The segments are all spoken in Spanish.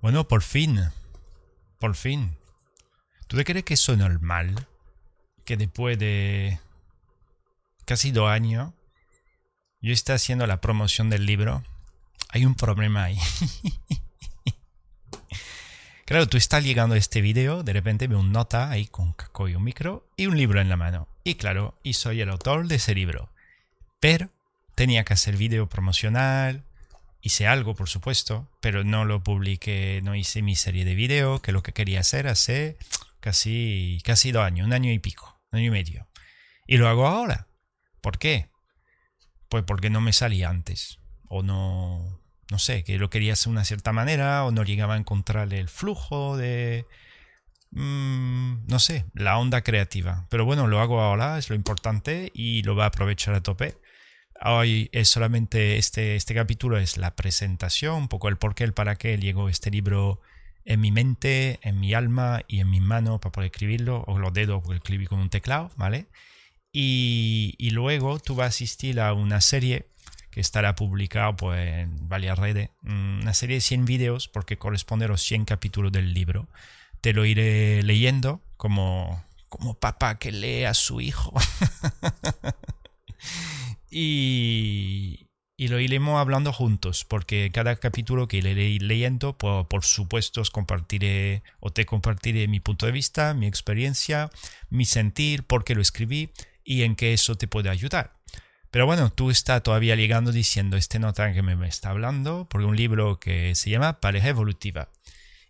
Bueno, por fin. Por fin. ¿Tú te crees que eso es normal? Que después de casi dos años yo esté haciendo la promoción del libro. Hay un problema ahí. claro, tú estás llegando a este video, de repente veo un nota ahí con caco y un micro y un libro en la mano. Y claro, y soy el autor de ese libro. Pero tenía que hacer video promocional, hice algo, por supuesto, pero no lo publiqué, no hice mi serie de video, que lo que quería hacer hace casi, casi dos años, un año y pico, un año y medio. Y lo hago ahora. ¿Por qué? Pues porque no me salía antes. O no, no sé, que lo quería hacer de una cierta manera, o no llegaba a encontrar el flujo de... Mm, no sé, la onda creativa. Pero bueno, lo hago ahora, es lo importante, y lo va a aprovechar a tope Hoy es solamente este, este capítulo, es la presentación, un poco el por qué, el para qué llegó este libro en mi mente, en mi alma y en mi mano para poder escribirlo, o los dedos porque escribí con un teclado, ¿vale? Y, luego tú vas a asistir a una serie que estará publicada pues, en varias redes, mm, una serie de 100 vídeos porque corresponde a los 100 capítulos del libro. Te lo iré leyendo como, como papá que lee a su hijo. y, lo iremos hablando juntos, porque cada capítulo que iré leyendo, por, por supuesto, os compartiré o te compartiré mi punto de vista, mi experiencia, mi sentir, por qué lo escribí y en qué eso te puede ayudar. Pero bueno, tú estás todavía llegando diciendo este nota que me está hablando por un libro que se llama Pareja Evolutiva.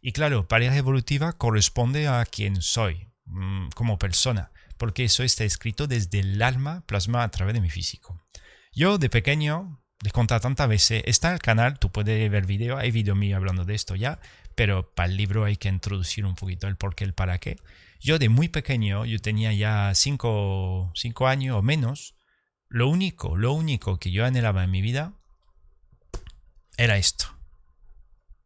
Y claro, pareja evolutiva corresponde a quien soy mm, como persona, porque eso está escrito desde el alma plasma a través de mi físico. Yo de pequeño, les contado tantas veces, está en el canal, tú puedes ver vídeo, hay vídeo mío hablando de esto ya, pero para el libro hay que introducir un poquito el por qué, el para qué. Yo de muy pequeño, yo tenía ya cinco, cinco años o menos, lo único, lo único que yo anhelaba en mi vida era esto,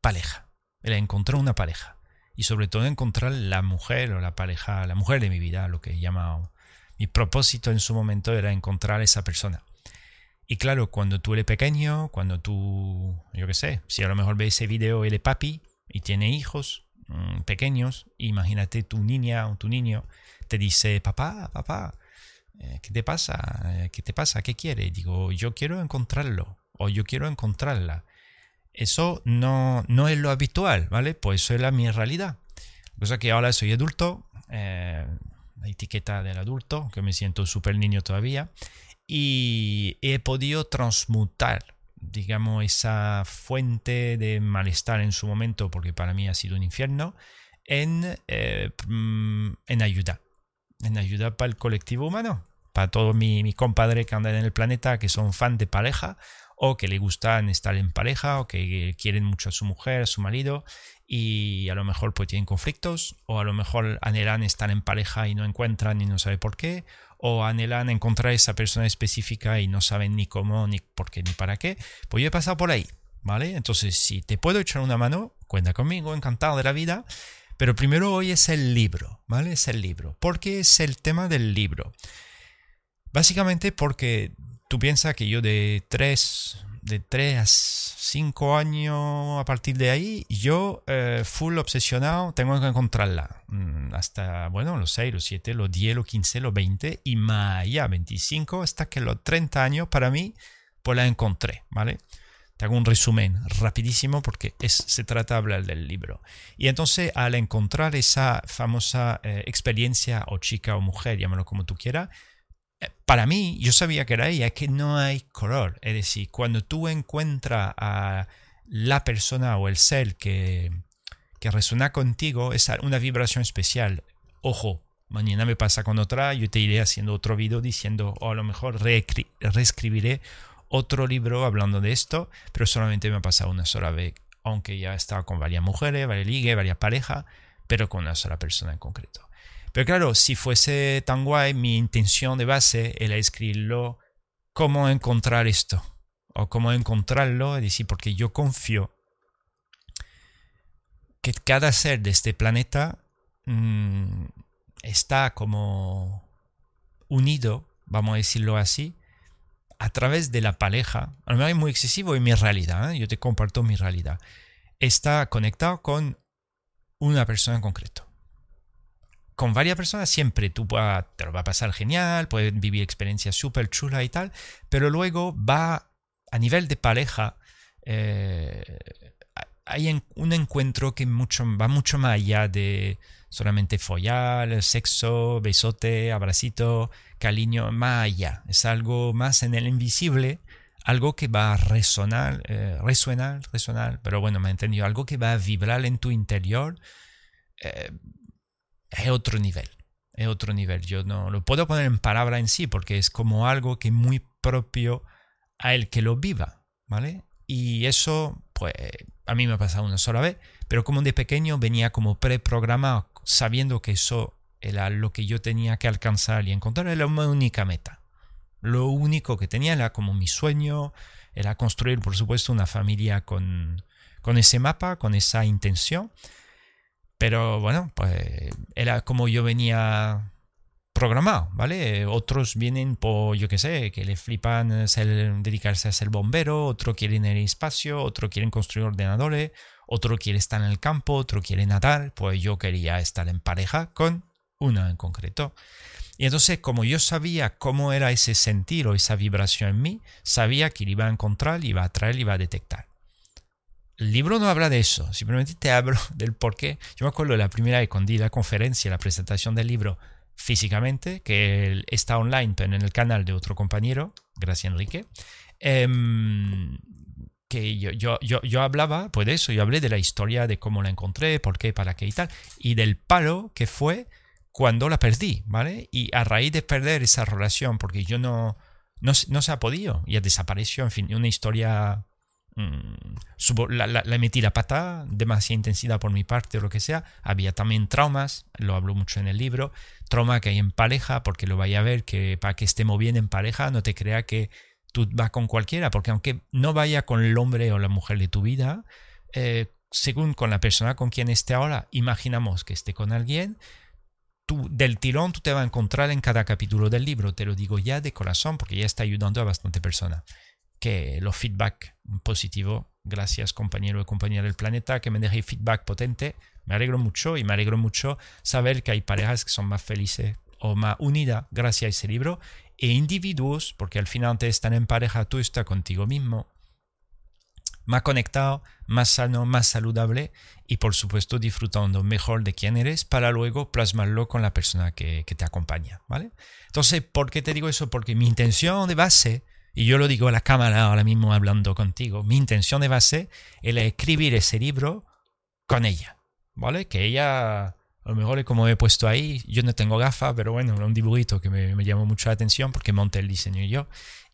pareja, era encontrar una pareja y sobre todo encontrar la mujer o la pareja, la mujer de mi vida, lo que he llamado. Mi propósito en su momento era encontrar esa persona. Y claro, cuando tú eres pequeño, cuando tú, yo qué sé, si a lo mejor ves ese video, él es papi y tiene hijos mm, pequeños, imagínate tu niña o tu niño te dice, papá, papá, eh, ¿qué te pasa? Eh, ¿Qué te pasa? ¿Qué quiere? digo, yo quiero encontrarlo o yo quiero encontrarla. Eso no, no es lo habitual, ¿vale? Pues eso es la mi realidad. Cosa que ahora soy adulto, eh, la etiqueta del adulto, que me siento súper niño todavía, y he podido transmutar, digamos, esa fuente de malestar en su momento, porque para mí ha sido un infierno, en, eh, en ayuda, en ayuda para el colectivo humano, para todos mis mi compadres que andan en el planeta, que son fan de pareja, o que le gustan estar en pareja, o que quieren mucho a su mujer, a su marido, y a lo mejor pues tienen conflictos, o a lo mejor anhelan estar en pareja y no encuentran y no sabe por qué, o anhelan encontrar esa persona específica y no saben ni cómo, ni por qué, ni para qué, pues yo he pasado por ahí, ¿vale? Entonces, si te puedo echar una mano, cuenta conmigo, encantado de la vida. Pero primero hoy es el libro, ¿vale? Es el libro. ¿Por qué es el tema del libro? Básicamente porque tú piensas que yo de tres, de 3 a 5 años a partir de ahí, yo eh, full obsesionado, tengo que encontrarla. Mm, hasta, bueno, los 6, los 7, los 10, los 15, los 20 y más allá, 25, hasta que los 30 años para mí, pues la encontré, ¿vale? Te hago un resumen rapidísimo porque es, se trata de hablar del libro. Y entonces al encontrar esa famosa eh, experiencia o chica o mujer, llámalo como tú quieras, para mí, yo sabía que era ella, es que no hay color. Es decir, cuando tú encuentras a la persona o el ser que, que resuena contigo, es una vibración especial. Ojo, mañana me pasa con otra, yo te iré haciendo otro video diciendo, o a lo mejor reescribiré otro libro hablando de esto, pero solamente me ha pasado una sola vez, aunque ya he con varias mujeres, varias ligues, varias parejas, pero con una sola persona en concreto. Pero claro, si fuese tan guay, mi intención de base era escribirlo cómo encontrar esto. O cómo encontrarlo, es decir, porque yo confío que cada ser de este planeta mm, está como unido, vamos a decirlo así, a través de la pareja. A lo mejor es muy excesivo en mi realidad, ¿eh? yo te comparto mi realidad. está conectado con una persona en concreto. Con varias personas siempre tú te lo va a pasar genial, puedes vivir experiencias súper chulas y tal, pero luego va a nivel de pareja, eh, hay un encuentro que mucho, va mucho más allá de solamente follar, sexo, besote, abracito, cariño, más allá. Es algo más en el invisible, algo que va a resonar, eh, resonar, resonar, pero bueno, me he entendido, algo que va a vibrar en tu interior. Eh, es otro nivel, es otro nivel. Yo no lo puedo poner en palabra en sí porque es como algo que es muy propio a el que lo viva, ¿vale? Y eso, pues, a mí me ha pasado una sola vez, pero como de pequeño venía como preprogramado, sabiendo que eso era lo que yo tenía que alcanzar y encontrar, era mi única meta. Lo único que tenía era como mi sueño, era construir, por supuesto, una familia con, con ese mapa, con esa intención. Pero bueno, pues era como yo venía programado, ¿vale? Otros vienen por, yo qué sé, que le flipan dedicarse a ser bombero, otro quieren al espacio, otro quieren construir ordenadores, otro quiere estar en el campo, otro quiere nadar, pues yo quería estar en pareja con una en concreto. Y entonces, como yo sabía cómo era ese sentir o esa vibración en mí, sabía que iba a encontrar, iba a traer, iba a detectar. El libro no habla de eso, simplemente te hablo del por qué. Yo me acuerdo la primera vez cuando di la conferencia, la presentación del libro físicamente, que está online en el canal de otro compañero, gracias Enrique, em, que yo, yo, yo, yo, hablaba, pues de eso, yo hablé de la historia, de cómo la encontré, por qué, para qué y tal, y del palo que fue cuando la perdí, ¿vale? Y a raíz de perder esa relación, porque yo no, no, no se ha podido, ya desapareció, en fin, una historia Mm, la, la, metí la pata, demasiada intensidad por mi parte o lo que sea. Había también traumas, lo hablo mucho en el libro, trauma que hay en pareja, porque lo vaya a ver, que para que estemos bien en pareja, no te crea que tú vas con cualquiera, porque aunque no vaya con el hombre o la mujer de tu vida, eh, según con la persona con quien esté ahora, imaginamos que esté con alguien, tú, del tirón tú te vas a encontrar en cada capítulo del libro, te lo digo ya de corazón, porque ya está ayudando a bastante personas que los feedback positivos. Gracias compañero y compañera del planeta que me dejéis feedback potente. Me alegro mucho y me alegro mucho saber que hay parejas que son más felices o más unidas gracias a ese libro e individuos, porque al final te están en pareja, tú estás contigo mismo, más conectado, más sano, más saludable y por supuesto disfrutando mejor de quién eres para luego plasmarlo con la persona que, que te acompaña, ¿vale? Entonces, ¿por qué te digo eso? Porque mi intención de base y yo lo digo a la cámara ahora mismo hablando contigo. Mi intención de base es escribir ese libro con ella. ¿Vale? Que ella, a lo mejor como he puesto ahí, yo no tengo gafas, pero bueno, era un dibujito que me, llamó mucho la atención porque monté el diseño yo.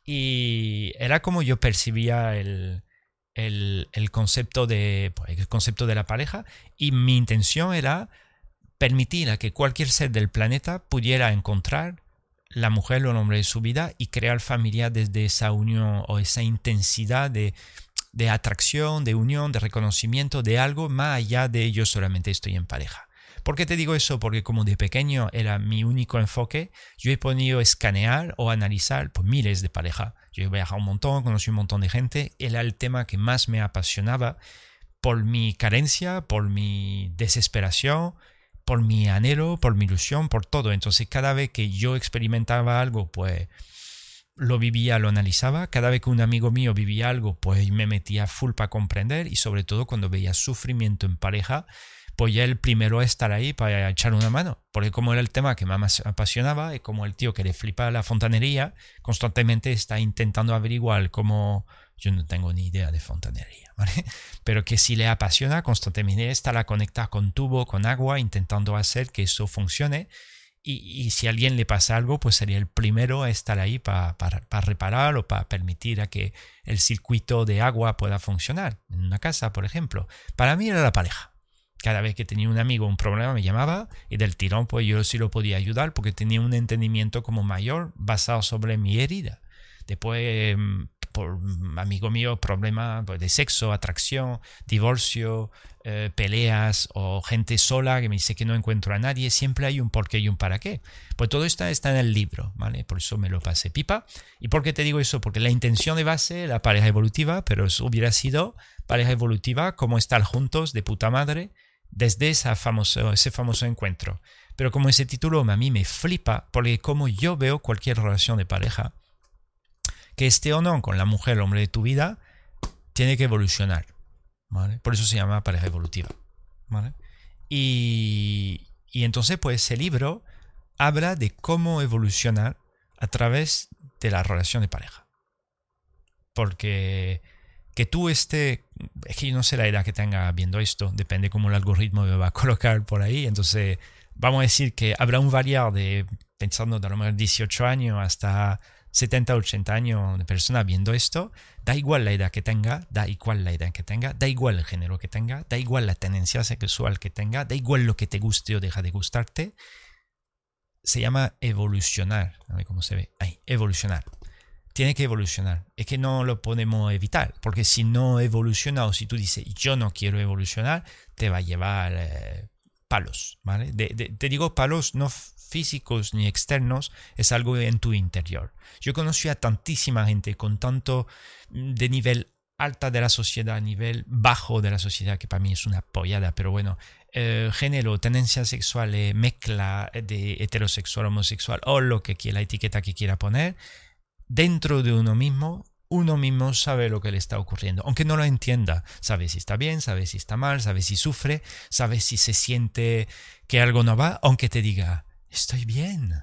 Y era como yo percibía el, el, el concepto, de, pues, el concepto de la pareja y mi intención era permitir a que cualquier ser del planeta pudiera encontrar la mujer o el hombre de su vida y crear familia desde esa unión o esa intensidad de, de atracción, de unión, de reconocimiento de algo más allá de yo solamente estoy en pareja. ¿Por qué te digo eso? Porque como de pequeño era mi único enfoque, yo he podido escanear o analizar pues, miles de parejas. Yo he viajado un montón, conocí un montón de gente, era el tema que más me apasionaba por mi carencia, por mi desesperación, por mi anhelo, por mi ilusión, por todo. Entonces cada vez que yo experimentaba algo, pues lo vivía, lo analizaba. Cada vez que un amigo mío vivía algo, pues me metía full para comprender y sobre todo cuando veía sufrimiento en pareja, pues ya el primero a estar ahí para echar una mano. Porque como era el tema que más apasionaba y como el tío que le flipa la fontanería, constantemente está intentando averiguar cómo yo no tengo ni idea de fontanería, ¿vale? Pero que si le apasiona, constantemente estará conectada con tubo, con agua, intentando hacer que eso funcione. Y, si a alguien le pasa algo, pues sería el primero a estar ahí para, para, reparar o para permitir a que el circuito de agua pueda funcionar. En una casa, por ejemplo. Para mí era la pareja. Cada vez que tenía un amigo un problema me llamaba y del tirón pues yo sí lo podía ayudar porque tenía un entendimiento como mayor basado sobre mi herida. Después por amigo mío, problema pues, de sexo, atracción, divorcio, eh, peleas o gente sola que me dice que no encuentro a nadie, siempre hay un porqué y un para qué. Pues todo esto está en el libro, ¿vale? Por eso me lo pasé pipa. ¿Y por qué te digo eso? Porque la intención de base, la pareja evolutiva, pero hubiera sido pareja evolutiva como estar juntos de puta madre desde esa famoso, ese famoso encuentro. Pero como ese título a mí me flipa, porque como yo veo cualquier relación de pareja, que esté o no con la mujer o hombre de tu vida, tiene que evolucionar. ¿vale? Por eso se llama pareja evolutiva. ¿vale? Y, y entonces, pues ese libro habla de cómo evolucionar a través de la relación de pareja. Porque que tú estés, es que yo no sé la edad que tenga viendo esto, depende cómo el algoritmo me va a colocar por ahí, entonces vamos a decir que habrá un variar de, pensando de a lo mejor 18 años hasta 70, 80 años de persona viendo esto, da igual la edad que tenga, da igual la edad que tenga, da igual el género que tenga, da igual la tendencia sexual que tenga, da igual lo que te guste o deja de gustarte, se llama evolucionar, a ver cómo se ve, ahí, evolucionar. Tiene que evolucionar. Es que no lo podemos evitar, porque si no evoluciona o si tú dices yo no quiero evolucionar, te va a llevar eh, palos, ¿vale? te digo palos no físicos ni externos, es algo en tu interior. Yo conocí a tantísima gente con tanto mm, de nivel alta de la sociedad, nivel bajo de la sociedad, que para mí es una pollada, pero bueno, eh, género, tendencia sexual, mezcla de heterosexual, homosexual o lo que quiera, la etiqueta que quiera poner, dentro de uno mismo, uno mismo sabe lo que le está ocurriendo, aunque no lo entienda. Sabe si está bien, sabe si está mal, sabe si sufre, sabe si se siente que algo no va, aunque te diga, estoy bien,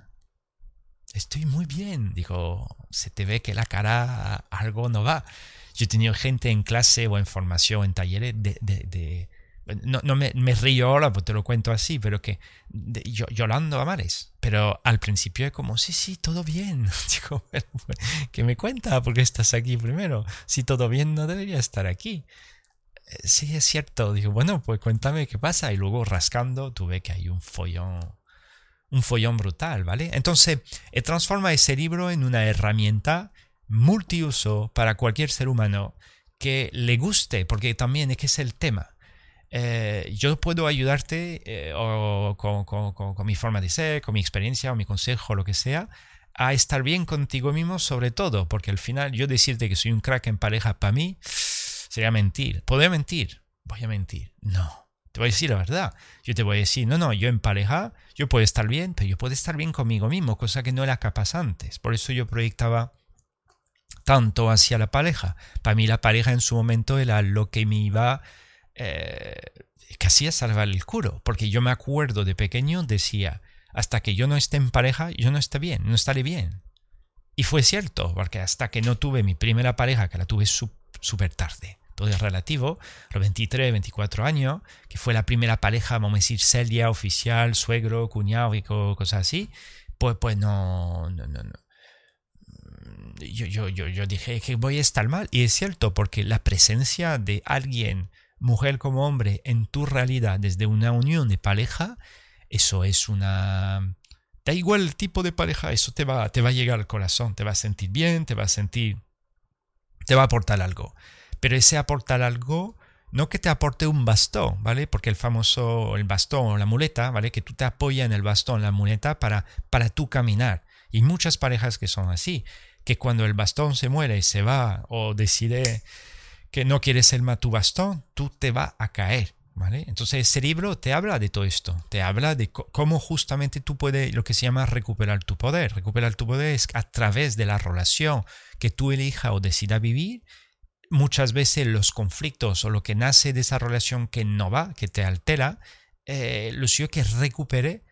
estoy muy bien. Digo, se te ve que la cara algo no va. Yo he tenido gente en clase o en formación, en talleres de, no, me, río ahora, pues te lo cuento así, pero que yo, llorando a mares. Pero al principio es como, sí, sí, todo bien. Digo, ¿qué me cuenta? porque estás aquí primero? Si todo bien, no debería estar aquí. Eh, sí, es cierto. Digo, bueno, pues cuéntame qué pasa. Y luego rascando, tuve que hay un follón, un follón brutal, ¿vale? Entonces, transforma ese libro en una herramienta multiuso para cualquier ser humano que le guste, porque también es que es el tema eh, yo puedo ayudarte eh, o con, mi forma de ser, con mi experiencia o mi consejo, lo que sea, a estar bien contigo mismo sobre todo, porque al final yo decirte que soy un crack en pareja para mí sería mentir. ¿Podría mentir? Voy a mentir. No. Te voy a decir la verdad. Yo te voy a decir, no, no, yo en pareja, yo puedo estar bien, pero yo puedo estar bien conmigo mismo, cosa que no era capaz antes. Por eso yo proyectaba tanto hacia la pareja. Para mí la pareja en su momento era lo que me iba eh, casi a salvar el culo, porque yo me acuerdo de pequeño, decía, hasta que yo no esté en pareja, yo no esté bien, no estaré bien. Y fue cierto, porque hasta que no tuve mi primera pareja, que la tuve súper tarde, todo es relativo, los 23, 24 años, que fue la primera pareja, vamos a decir, seria, oficial, suegro, cuñado y cosas así, pues, pues no, no, no, no. Yo, yo, yo, yo dije que voy a estar mal. Y es cierto, porque la presencia de alguien mujer como hombre en tu realidad desde una unión de pareja, eso es una... Da igual el tipo de pareja, eso te va, te va a llegar al corazón, te va a sentir bien, te va a sentir... te va a aportar algo. Pero ese aportar algo, no que te aporte un bastón, ¿vale? Porque el famoso, el bastón o la muleta, ¿vale? Que tú te apoyas en el bastón, la muleta, para, para tú caminar. Y muchas parejas que son así, que cuando el bastón se muere se va o decide que no quieres más tu bastón, tú te vas a caer. ¿Vale? Entonces ese libro te habla de todo esto, te habla de cómo justamente tú puedes lo que se llama recuperar tu poder. Recuperar tu poder es a través de la relación que tú elijas o decidas vivir. Muchas veces los conflictos o lo que nace de esa relación que no va, que te altera, eh, lo suyo que recupere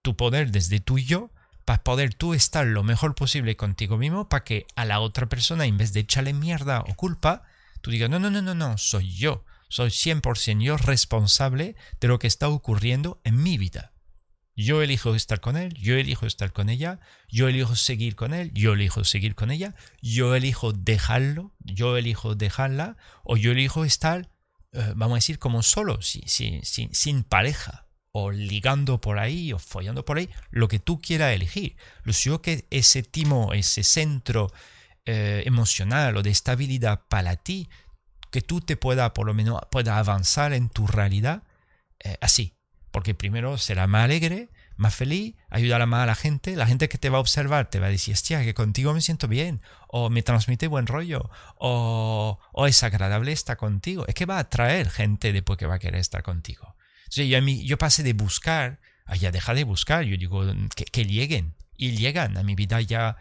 tu poder desde y yo para poder tú estar lo mejor posible contigo mismo para que a la otra persona en vez de echarle mierda o culpa, tú digas, no, no, no, no, no, soy yo, soy 100% yo responsable de lo que está ocurriendo en mi vida. Yo elijo estar con él, yo elijo estar con ella, yo elijo seguir con él, yo elijo seguir con ella, yo elijo dejarlo, yo elijo dejarla, o yo elijo estar, eh, vamos a decir, como solo, sin, sin, sin pareja, o ligando por ahí, o follando por ahí, lo que tú quieras elegir. Lo suyo que ese timo, ese centro eh, emocional o de estabilidad para ti, que tú te puedas, por lo menos, pueda avanzar en tu realidad eh, así. Porque primero será más alegre, más feliz, ayudará más a la gente. La gente que te va a observar te va a decir, hostia, que contigo me siento bien, o me transmite buen rollo, o, o es agradable estar contigo. Es que va a atraer gente después que va a querer estar contigo. Yo, yo pasé de buscar a ya dejar de buscar. Yo digo, que lleguen. Y llegan a mi vida ya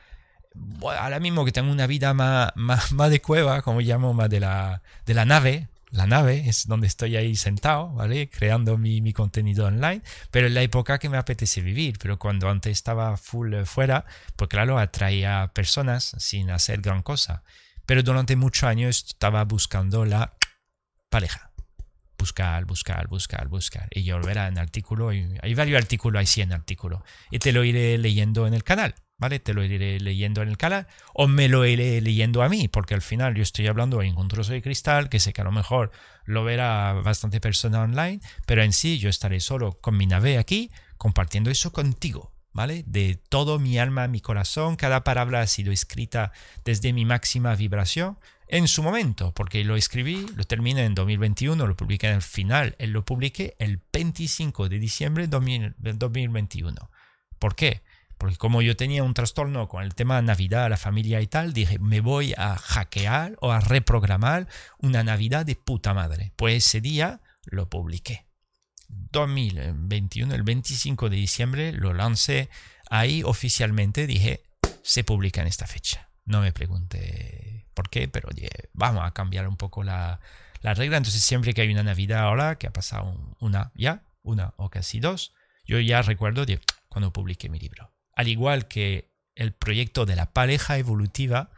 ahora mismo que tengo una vida más, más, más, de cueva, como llamo, más de la, de la nave, la nave es donde estoy ahí sentado, ¿vale? Creando mi, mi, contenido online, pero es la época que me apetece vivir, pero cuando antes estaba full fuera, pues claro, atraía personas sin hacer gran cosa. Pero durante muchos años estaba buscando la pareja. Buscar, buscar, buscar, buscar. Y yo verá en artículo, hay varios artículos, hay 100 artículos, y te lo iré leyendo en el canal. ¿Vale? Te lo iré leyendo en el canal o me lo iré leyendo a mí, porque al final yo estoy hablando en un trozo de cristal que sé que a lo mejor lo verá bastante persona online, pero en sí yo estaré solo con mi nave aquí compartiendo eso contigo, ¿vale? De todo mi alma, mi corazón, cada palabra ha sido escrita desde mi máxima vibración en su momento, porque lo escribí, lo terminé en 2021, lo publiqué en el final, lo publiqué el 25 de diciembre de 2021. ¿Por qué? Como yo tenía un trastorno con el tema de Navidad, la familia y tal, dije, me voy a hackear o a reprogramar una Navidad de puta madre. Pues ese día lo publiqué. 2021, el 25 de diciembre, lo lancé ahí oficialmente, dije, se publica en esta fecha. No me pregunte por qué, pero dije, vamos a cambiar un poco la, la regla. Entonces siempre que hay una Navidad ahora, que ha pasado una ya, una o casi dos, yo ya recuerdo cuando publiqué mi libro al igual que el proyecto de la pareja evolutiva,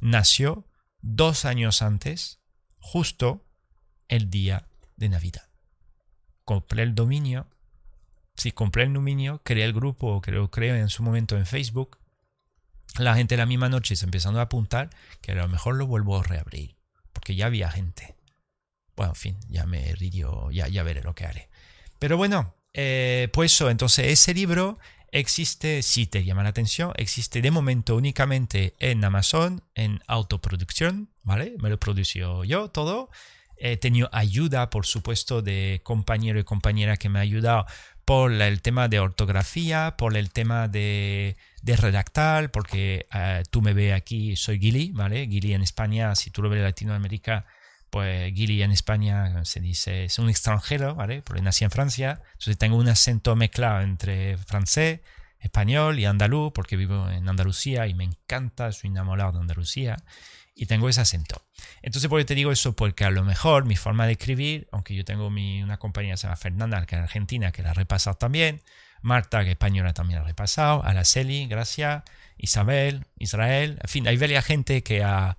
nació dos años antes, justo el día de Navidad. Compré el dominio, si compré el dominio, creé el grupo que lo creé en su momento en Facebook. La gente la misma noche se empezando a apuntar que a lo mejor lo vuelvo a reabrir, porque ya había gente. Bueno, en fin, ya me río, ya, ya veré lo que haré. Pero bueno, eh, pues eso, entonces ese libro existe, si te llama la atención, existe de momento únicamente en Amazon, en autoproducción, ¿vale? Me lo produció yo todo. He tenido ayuda, por supuesto, de compañero y compañera que me ha ayudado por el tema de ortografía, por el tema de, de redactar, porque eh, tú me ves aquí, soy Gili, ¿vale? Gili en España, si tú lo ves en Latinoamérica, pues Gili en España se dice, es un extranjero, ¿vale? Porque nací en Francia, entonces tengo un acento mezclado entre francés, español y andaluz, porque vivo en Andalucía y me encanta, soy enamorado de Andalucía y tengo ese acento. Entonces, ¿por qué te digo eso? Porque a lo mejor mi forma de escribir, aunque yo tengo mi, una compañía se llama Fernanda, que es argentina, que la ha repasado también, Marta, que es española, también la ha repasado, Araceli, gracias, Isabel, Israel, en fin, hay varias gente que ha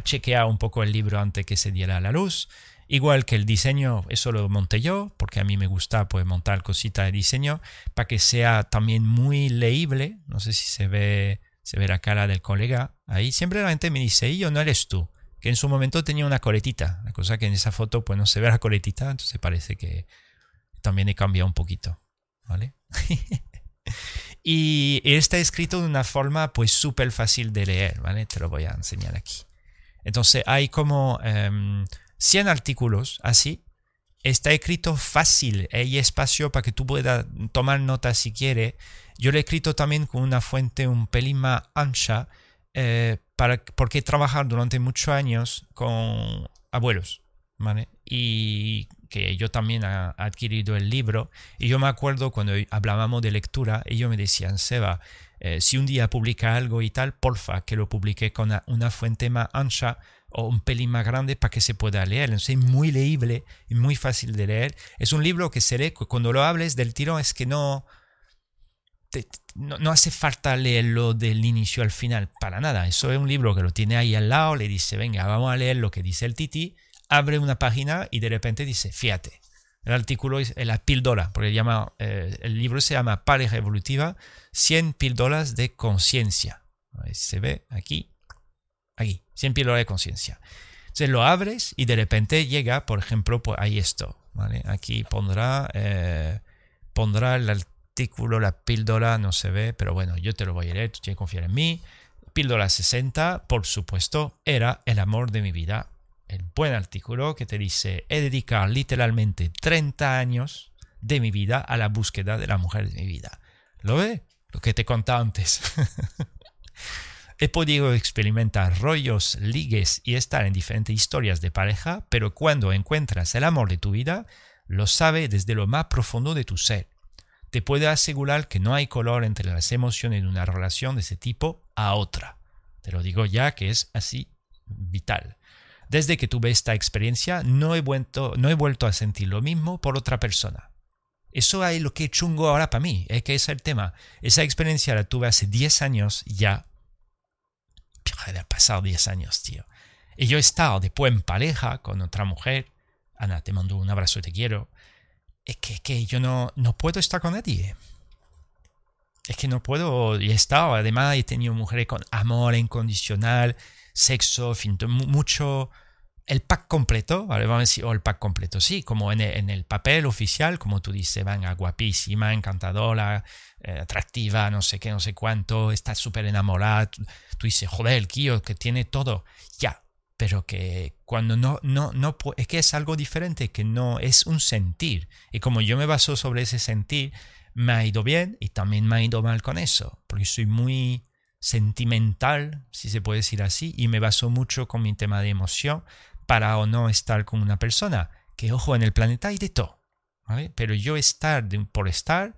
a chequear un poco el libro antes que se diera a la luz. Igual que el diseño, eso lo monté yo, porque a mí me gusta pues, montar cositas de diseño para que sea también muy leíble. No sé si se ve, se ve la cara del colega ahí. Siempre la gente me dice, y yo no eres tú, que en su momento tenía una coletita. La cosa que en esa foto pues no se ve la coletita, entonces parece que también he cambiado un poquito. ¿Vale? y está escrito de una forma pues súper fácil de leer, ¿vale? Te lo voy a enseñar aquí. Entonces hay como 100 em, artículos así. Está escrito fácil, hay espacio para que tú puedas tomar notas si quieres. Yo lo he escrito también con una fuente un pelín más ancha, eh, para, porque he trabajado durante muchos años con abuelos, ¿vale? Y que yo también he adquirido el libro. Y yo me acuerdo cuando hablábamos de lectura, ellos me decían, Seba, eh, si un día publica algo y tal, porfa, que lo publique con una, fuente más ancha o un pelín más grande para que se pueda leer. es muy leíble y muy fácil de leer. Es un libro que se lee, cuando lo hables del tiro es que no, no, hace falta leerlo del inicio al final, para nada. Eso es un libro que lo tiene ahí al lado, le dice, venga, vamos a leer lo que dice el Titi, abre una página y de repente dice, fíjate, el artículo es la píldora, porque eh, el libro se llama Pareja Evolutiva, 100 píldoras de conciencia. Se ve aquí, aquí, 100 píldoras de conciencia. Entonces lo abres y de repente llega, por ejemplo, pues ahí esto. ¿vale? Aquí pondrá, eh, pondrá el artículo, la píldora, no se ve, pero bueno, yo te lo voy a leer, tú tienes que confiar en mí. Píldora 60, por supuesto, era el amor de mi vida. El buen artículo que te dice, he dedicado literalmente 30 años de mi vida a la búsqueda de la mujer de mi vida. ¿Lo ve? Lo que te contaba antes. He podido experimentar rollos, ligues y estar en diferentes historias de pareja, pero cuando encuentras el amor de tu vida, lo sabe desde lo más profundo de tu ser. Te puedo asegurar que no hay color entre las emociones de una relación de ese tipo a otra. Te lo digo ya que es así vital. Desde que tuve esta experiencia no he vuelto, no he vuelto a sentir lo mismo por otra persona. Eso es lo que chungo ahora para mí, es que es el tema. Esa experiencia la tuve hace 10 años ya ha pasado 10 años, tío. Y yo he estado después en pareja con otra mujer. Ana, te mando un abrazo, te quiero. Es que, que yo no, no puedo estar con nadie. Es que no puedo. Y he estado, además, he tenido mujeres con amor incondicional, sexo, fin, mucho. El pack completo, ¿vale? Vamos a decir, o el pack completo, sí, como en el, en el papel oficial, como tú dices, venga, guapísima, encantadora, eh, atractiva, no sé qué, no sé cuánto, está súper enamorada tú dices, joder, el que tiene todo, ya, pero que cuando no, no, no, es que es algo diferente, que no es un sentir. Y como yo me baso sobre ese sentir, me ha ido bien y también me ha ido mal con eso, porque soy muy sentimental, si se puede decir así, y me baso mucho con mi tema de emoción para o no estar con una persona, que ojo, en el planeta hay de todo, Pero yo estar por estar,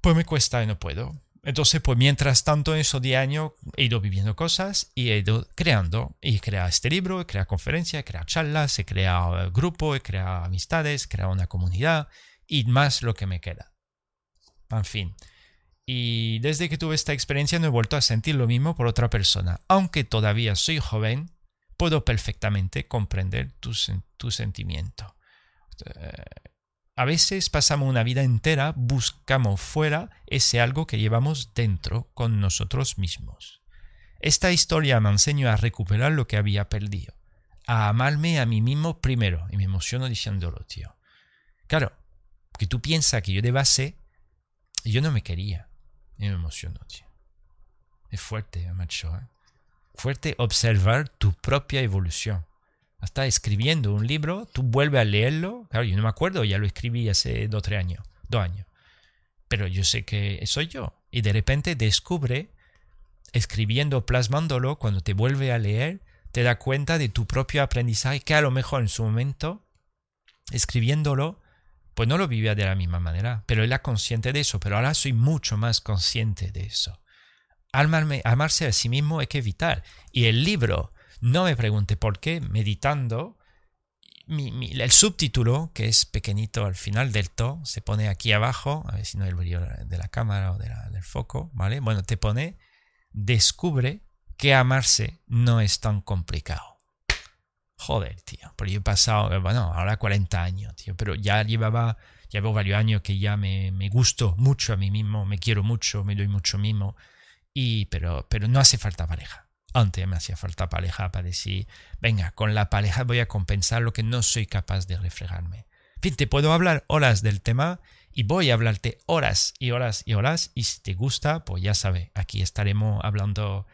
pues me cuesta y no puedo. Entonces, pues mientras tanto, en esos 10 años he ido viviendo cosas y he ido creando. Y he creado este libro, he creado conferencias, he creado charlas, he creado eh, grupos, he creado amistades, he creado una comunidad y más lo que me queda. En fin. Y desde que tuve esta experiencia no he vuelto a sentir lo mismo por otra persona. Aunque todavía soy joven, puedo perfectamente comprender tu, tu sentimiento. Eh, a veces pasamos una vida entera, buscamos fuera ese algo que llevamos dentro con nosotros mismos. Esta historia me enseñó a recuperar lo que había perdido, a amarme a mí mismo primero, y me emociono diciéndolo, tío. Claro, porque tú piensas que yo de base, yo no me quería, y me emociono, tío. Es fuerte, macho, ¿eh? Fuerte observar tu propia evolución está escribiendo un libro, tú vuelves a leerlo. Claro, yo no me acuerdo, ya lo escribí hace dos tres años, dos años. Pero yo sé que soy yo. Y de repente descubre, escribiendo, plasmándolo, cuando te vuelve a leer, te da cuenta de tu propio aprendizaje que a lo mejor en su momento, escribiéndolo, pues no lo vivía de la misma manera. Pero era consciente de eso. Pero ahora soy mucho más consciente de eso. amarse a sí mismo es que es vital. Y el libro no me pregunte por qué, meditando, el subtítulo, que es pequeñito al final del todo, se pone aquí abajo, a ver si no el brillo de la cámara o del foco, ¿vale? Bueno, te pone, descubre que amarse no es tan complicado. Joder, tío, porque yo he pasado, bueno, ahora 40 años, tío, pero ya llevaba, llevo varios años que ya me, me gusto mucho a mí mismo, me quiero mucho, me doy mucho mimo, y, pero, pero no hace falta pareja antes me hacía falta pareja para decir, venga, con la pareja voy a compensar lo que no soy capaz de reflejarme. En fin, te puedo hablar horas del tema y voy a hablarte horas y horas y horas y si te gusta, pues ya sabes, aquí estaremos hablando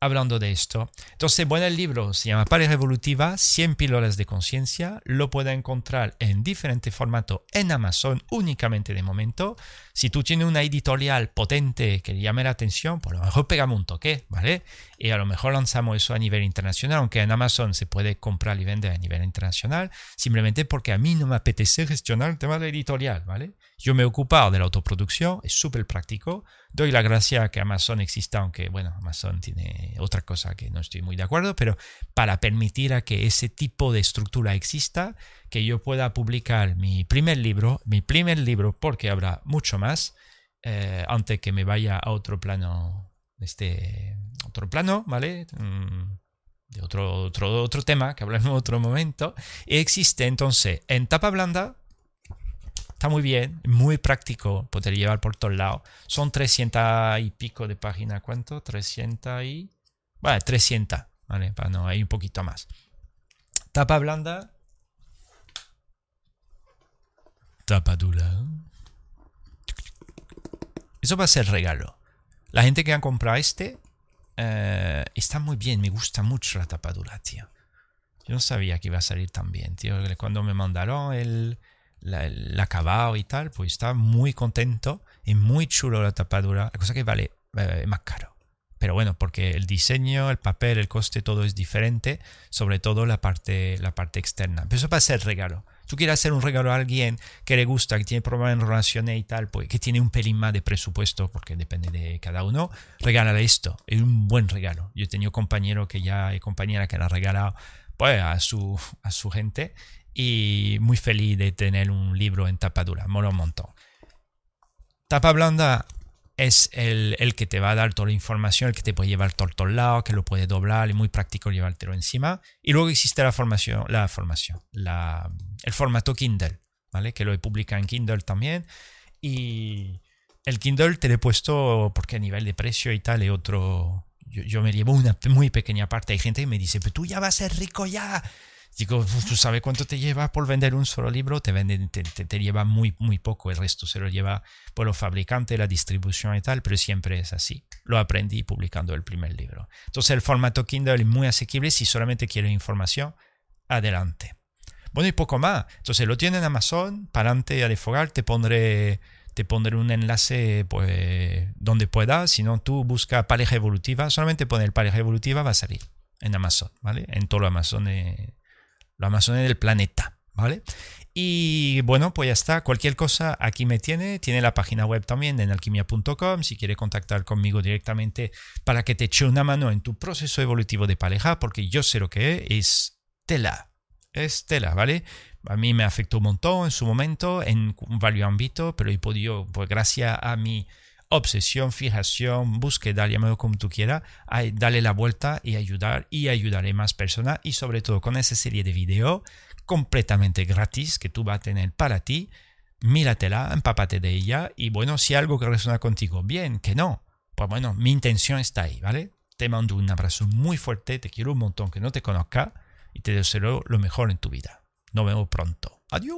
hablando de esto. Entonces, bueno, el libro se llama Pareja Evolutiva, 100 píldoras de conciencia. Lo puedes encontrar en diferente formato en Amazon únicamente de momento. Si tú tienes una editorial potente que llame la atención, por pues lo mejor pegamos un toque, ¿vale? Y a lo mejor lanzamos eso a nivel internacional, aunque en Amazon se puede comprar y vender a nivel internacional, simplemente porque a mí no me apetece gestionar el tema de editorial, ¿vale? Yo me he ocupado de la autoproducción, es súper práctico. Doy la gracia a que Amazon exista, aunque, bueno, Amazon tiene otra cosa que no estoy muy de acuerdo, pero para permitir a que ese tipo de estructura exista, que yo pueda publicar mi primer libro, mi primer libro, porque habrá mucho más, eh, antes que me vaya a otro plano, este, otro plano, ¿vale? Mm, de otro, otro, otro tema que hablaremos en otro momento. Existe entonces en tapa blanda, está muy bien, muy práctico poder llevar por todos lados. Son 300 y pico de páginas, ¿cuánto? 300 y... Bueno, 300, ¿vale? Para no, hay un poquito más. Tapa blanda. Tapa dura. Eso va a ser regalo. La gente que ha comprado este eh, está muy bien, me gusta mucho la tapadura, tío. Yo no sabía que iba a salir tan bien, tío. Cuando me mandaron el, el acabado y tal, pues estaba muy contento y muy chulo la tapadura. La cosa que vale eh, más caro. Pero bueno, porque el diseño, el papel, el coste, todo es diferente, sobre todo la parte, la parte externa. Pero eso para ser regalo. Tú quieres hacer un regalo a alguien que le gusta, que tiene problemas en relaciones y tal, pues que tiene un pelín más de presupuesto, porque depende de cada uno, regálale esto. Es un buen regalo. Yo he tenido compañero que ya hay compañera que le ha regalado pues, a, su, a su gente y muy feliz de tener un libro en tapadura. Mola un montón. Tapa blanda es el, que te va a dar toda la información, el que te puede llevar todo, todo lado, que lo puede doblar, es muy práctico llevártelo encima. Y luego existe la formación, la formación, la, el formato Kindle, ¿vale? Que lo he publicado en Kindle también. Y el Kindle te lo he puesto porque a nivel de precio y tal es otro... Yo, yo me llevo una muy pequeña parte. Hay gente que me dice, pero tú ya vas a ser rico ya. Digo, ¿tú sabes cuánto te lleva por vender un solo libro? Te, vende, te, te, lleva muy, muy poco, el resto se lo lleva por los fabricantes, la distribución y tal, pero siempre es así. Lo aprendí publicando el primer libro. Entonces el formato Kindle es muy asequible si solamente quieres información, adelante. Bueno, y poco más. Entonces lo tienes en Amazon, para adelante a defogar, te pondré, te pondré un enlace pues, donde puedas. Si no, tú busca pareja evolutiva, solamente poner pareja evolutiva va a salir en Amazon, ¿vale? En todo Amazon. Eh, lo Amazonas del planeta, ¿vale? Y bueno, pues ya está. Cualquier cosa aquí me tiene. Tiene la página web también en alquimia.com. Si quiere contactar conmigo directamente para que te eche una mano en tu proceso evolutivo de pareja, porque yo sé lo que es, tela. Es tela, ¿vale? A mí me afectó un montón en su momento, en varios ámbitos, pero he podido, pues gracias a mi obsesión, fijación, búsqueda, llámalo como tú quieras, darle la vuelta y ayudar y ayudaré más personas y sobre todo con esa serie de videos completamente gratis que tú vas a tener para ti, míratela, empápate de ella y bueno, si algo que resuena contigo, bien, que no, pues bueno, mi intención está ahí, ¿vale? Te mando un abrazo muy fuerte, te quiero un montón que no te conozca y te deseo lo mejor en tu vida. Nos vemos pronto. Adiós.